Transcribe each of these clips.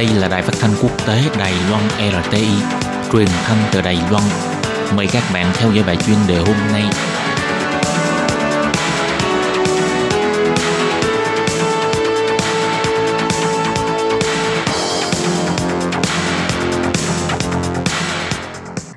Đây là đài phát thanh quốc tế Đài Loan RTI, truyền thanh từ Đài Loan. Mời các bạn theo dõi bài chuyên đề hôm nay.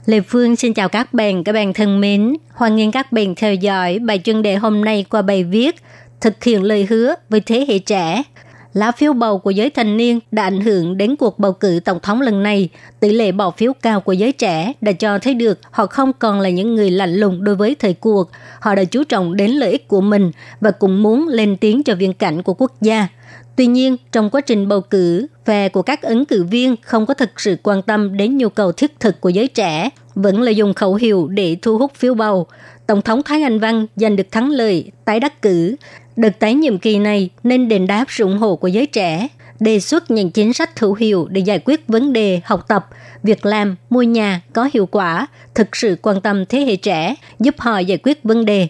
Lê Phương xin chào các bạn, các bạn thân mến. Hoan nghênh các bạn theo dõi bài chuyên đề hôm nay qua bài viết Thực hiện lời hứa với thế hệ trẻ lá phiếu bầu của giới thanh niên đã ảnh hưởng đến cuộc bầu cử tổng thống lần này. Tỷ lệ bỏ phiếu cao của giới trẻ đã cho thấy được họ không còn là những người lạnh lùng đối với thời cuộc. Họ đã chú trọng đến lợi ích của mình và cũng muốn lên tiếng cho viên cảnh của quốc gia. Tuy nhiên, trong quá trình bầu cử, phe của các ứng cử viên không có thực sự quan tâm đến nhu cầu thiết thực của giới trẻ, vẫn là dùng khẩu hiệu để thu hút phiếu bầu. Tổng thống Thái Anh Văn giành được thắng lợi, tái đắc cử. Đợt tái nhiệm kỳ này nên đền đáp sự ủng hộ của giới trẻ, đề xuất những chính sách hữu hiệu để giải quyết vấn đề học tập, việc làm, mua nhà có hiệu quả, thực sự quan tâm thế hệ trẻ, giúp họ giải quyết vấn đề.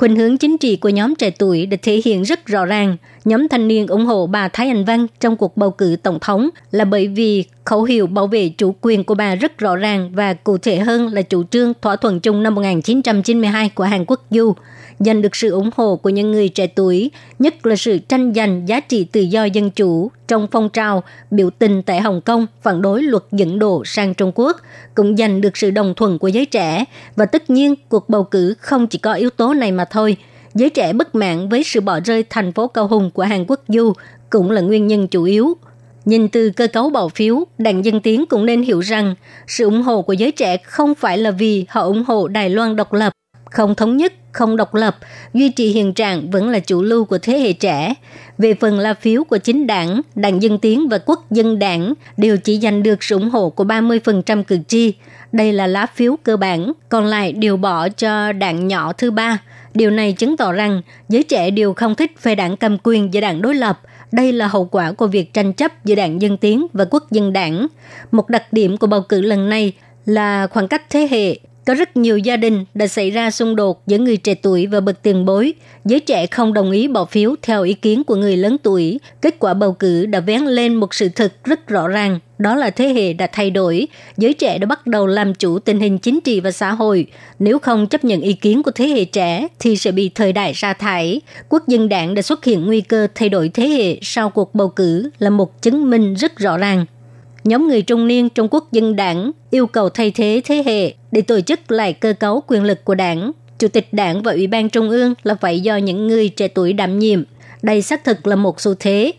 Khuynh hướng chính trị của nhóm trẻ tuổi được thể hiện rất rõ ràng. Nhóm thanh niên ủng hộ bà Thái Anh Văn trong cuộc bầu cử tổng thống là bởi vì khẩu hiệu bảo vệ chủ quyền của bà rất rõ ràng và cụ thể hơn là chủ trương thỏa thuận chung năm 1992 của Hàn Quốc Du – giành được sự ủng hộ của những người trẻ tuổi, nhất là sự tranh giành giá trị tự do dân chủ trong phong trào biểu tình tại Hồng Kông phản đối luật dẫn độ sang Trung Quốc, cũng giành được sự đồng thuận của giới trẻ. Và tất nhiên, cuộc bầu cử không chỉ có yếu tố này mà thôi. Giới trẻ bất mãn với sự bỏ rơi thành phố Cao Hùng của Hàn Quốc Du cũng là nguyên nhân chủ yếu. Nhìn từ cơ cấu bỏ phiếu, đảng Dân Tiến cũng nên hiểu rằng sự ủng hộ của giới trẻ không phải là vì họ ủng hộ Đài Loan độc lập, không thống nhất, không độc lập, duy trì hiện trạng vẫn là chủ lưu của thế hệ trẻ. Về phần la phiếu của chính đảng, Đảng Dân Tiến và Quốc dân đảng đều chỉ giành được sự ủng hộ của 30% cử tri. Đây là lá phiếu cơ bản, còn lại đều bỏ cho đảng nhỏ thứ ba. Điều này chứng tỏ rằng giới trẻ đều không thích phe đảng cầm quyền và đảng đối lập. Đây là hậu quả của việc tranh chấp giữa đảng Dân Tiến và Quốc dân đảng. Một đặc điểm của bầu cử lần này là khoảng cách thế hệ có rất nhiều gia đình đã xảy ra xung đột giữa người trẻ tuổi và bậc tiền bối. Giới trẻ không đồng ý bỏ phiếu theo ý kiến của người lớn tuổi. Kết quả bầu cử đã vén lên một sự thật rất rõ ràng. Đó là thế hệ đã thay đổi. Giới trẻ đã bắt đầu làm chủ tình hình chính trị và xã hội. Nếu không chấp nhận ý kiến của thế hệ trẻ thì sẽ bị thời đại sa thải. Quốc dân đảng đã xuất hiện nguy cơ thay đổi thế hệ sau cuộc bầu cử là một chứng minh rất rõ ràng nhóm người trung niên trong quốc dân đảng yêu cầu thay thế thế hệ để tổ chức lại cơ cấu quyền lực của đảng. Chủ tịch đảng và Ủy ban Trung ương là phải do những người trẻ tuổi đảm nhiệm. Đây xác thực là một xu thế.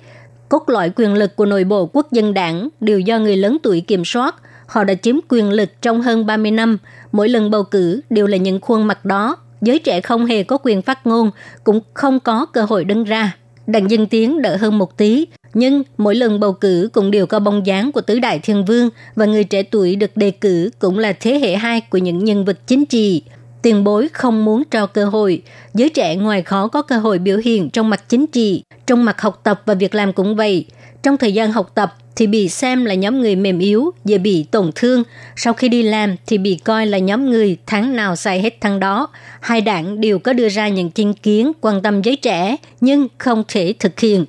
Cốt lõi quyền lực của nội bộ quốc dân đảng đều do người lớn tuổi kiểm soát. Họ đã chiếm quyền lực trong hơn 30 năm. Mỗi lần bầu cử đều là những khuôn mặt đó. Giới trẻ không hề có quyền phát ngôn, cũng không có cơ hội đứng ra. Đảng Dân Tiến đỡ hơn một tí, nhưng mỗi lần bầu cử cũng đều có bóng dáng của tứ đại thiên vương và người trẻ tuổi được đề cử cũng là thế hệ hai của những nhân vật chính trị. Tiền bối không muốn trao cơ hội, giới trẻ ngoài khó có cơ hội biểu hiện trong mặt chính trị, trong mặt học tập và việc làm cũng vậy. Trong thời gian học tập thì bị xem là nhóm người mềm yếu, dễ bị tổn thương. Sau khi đi làm thì bị coi là nhóm người tháng nào xài hết tháng đó. Hai đảng đều có đưa ra những chính kiến quan tâm giới trẻ nhưng không thể thực hiện.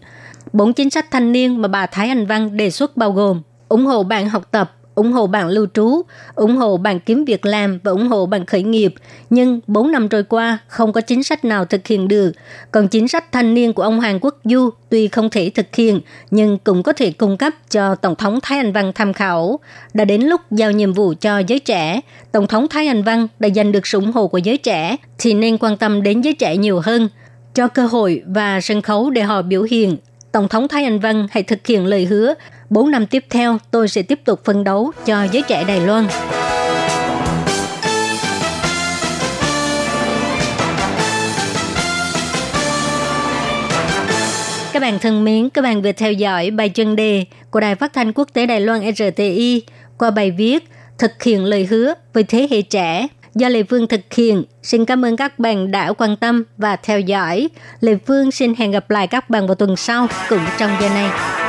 Bốn chính sách thanh niên mà bà Thái Anh Văn đề xuất bao gồm ủng hộ bạn học tập, ủng hộ bạn lưu trú, ủng hộ bạn kiếm việc làm và ủng hộ bạn khởi nghiệp. Nhưng 4 năm trôi qua, không có chính sách nào thực hiện được. Còn chính sách thanh niên của ông Hàn Quốc Du tuy không thể thực hiện, nhưng cũng có thể cung cấp cho Tổng thống Thái Anh Văn tham khảo. Đã đến lúc giao nhiệm vụ cho giới trẻ, Tổng thống Thái Anh Văn đã giành được sự ủng hộ của giới trẻ, thì nên quan tâm đến giới trẻ nhiều hơn cho cơ hội và sân khấu để họ biểu hiện Tổng thống Thái Anh Văn hãy thực hiện lời hứa, 4 năm tiếp theo tôi sẽ tiếp tục phân đấu cho giới trẻ Đài Loan. Các bạn thân mến, các bạn vừa theo dõi bài chân đề của Đài Phát thanh Quốc tế Đài Loan RTI qua bài viết Thực hiện lời hứa với thế hệ trẻ do Lê Phương thực hiện. Xin cảm ơn các bạn đã quan tâm và theo dõi. Lê Phương xin hẹn gặp lại các bạn vào tuần sau, cũng trong giờ này.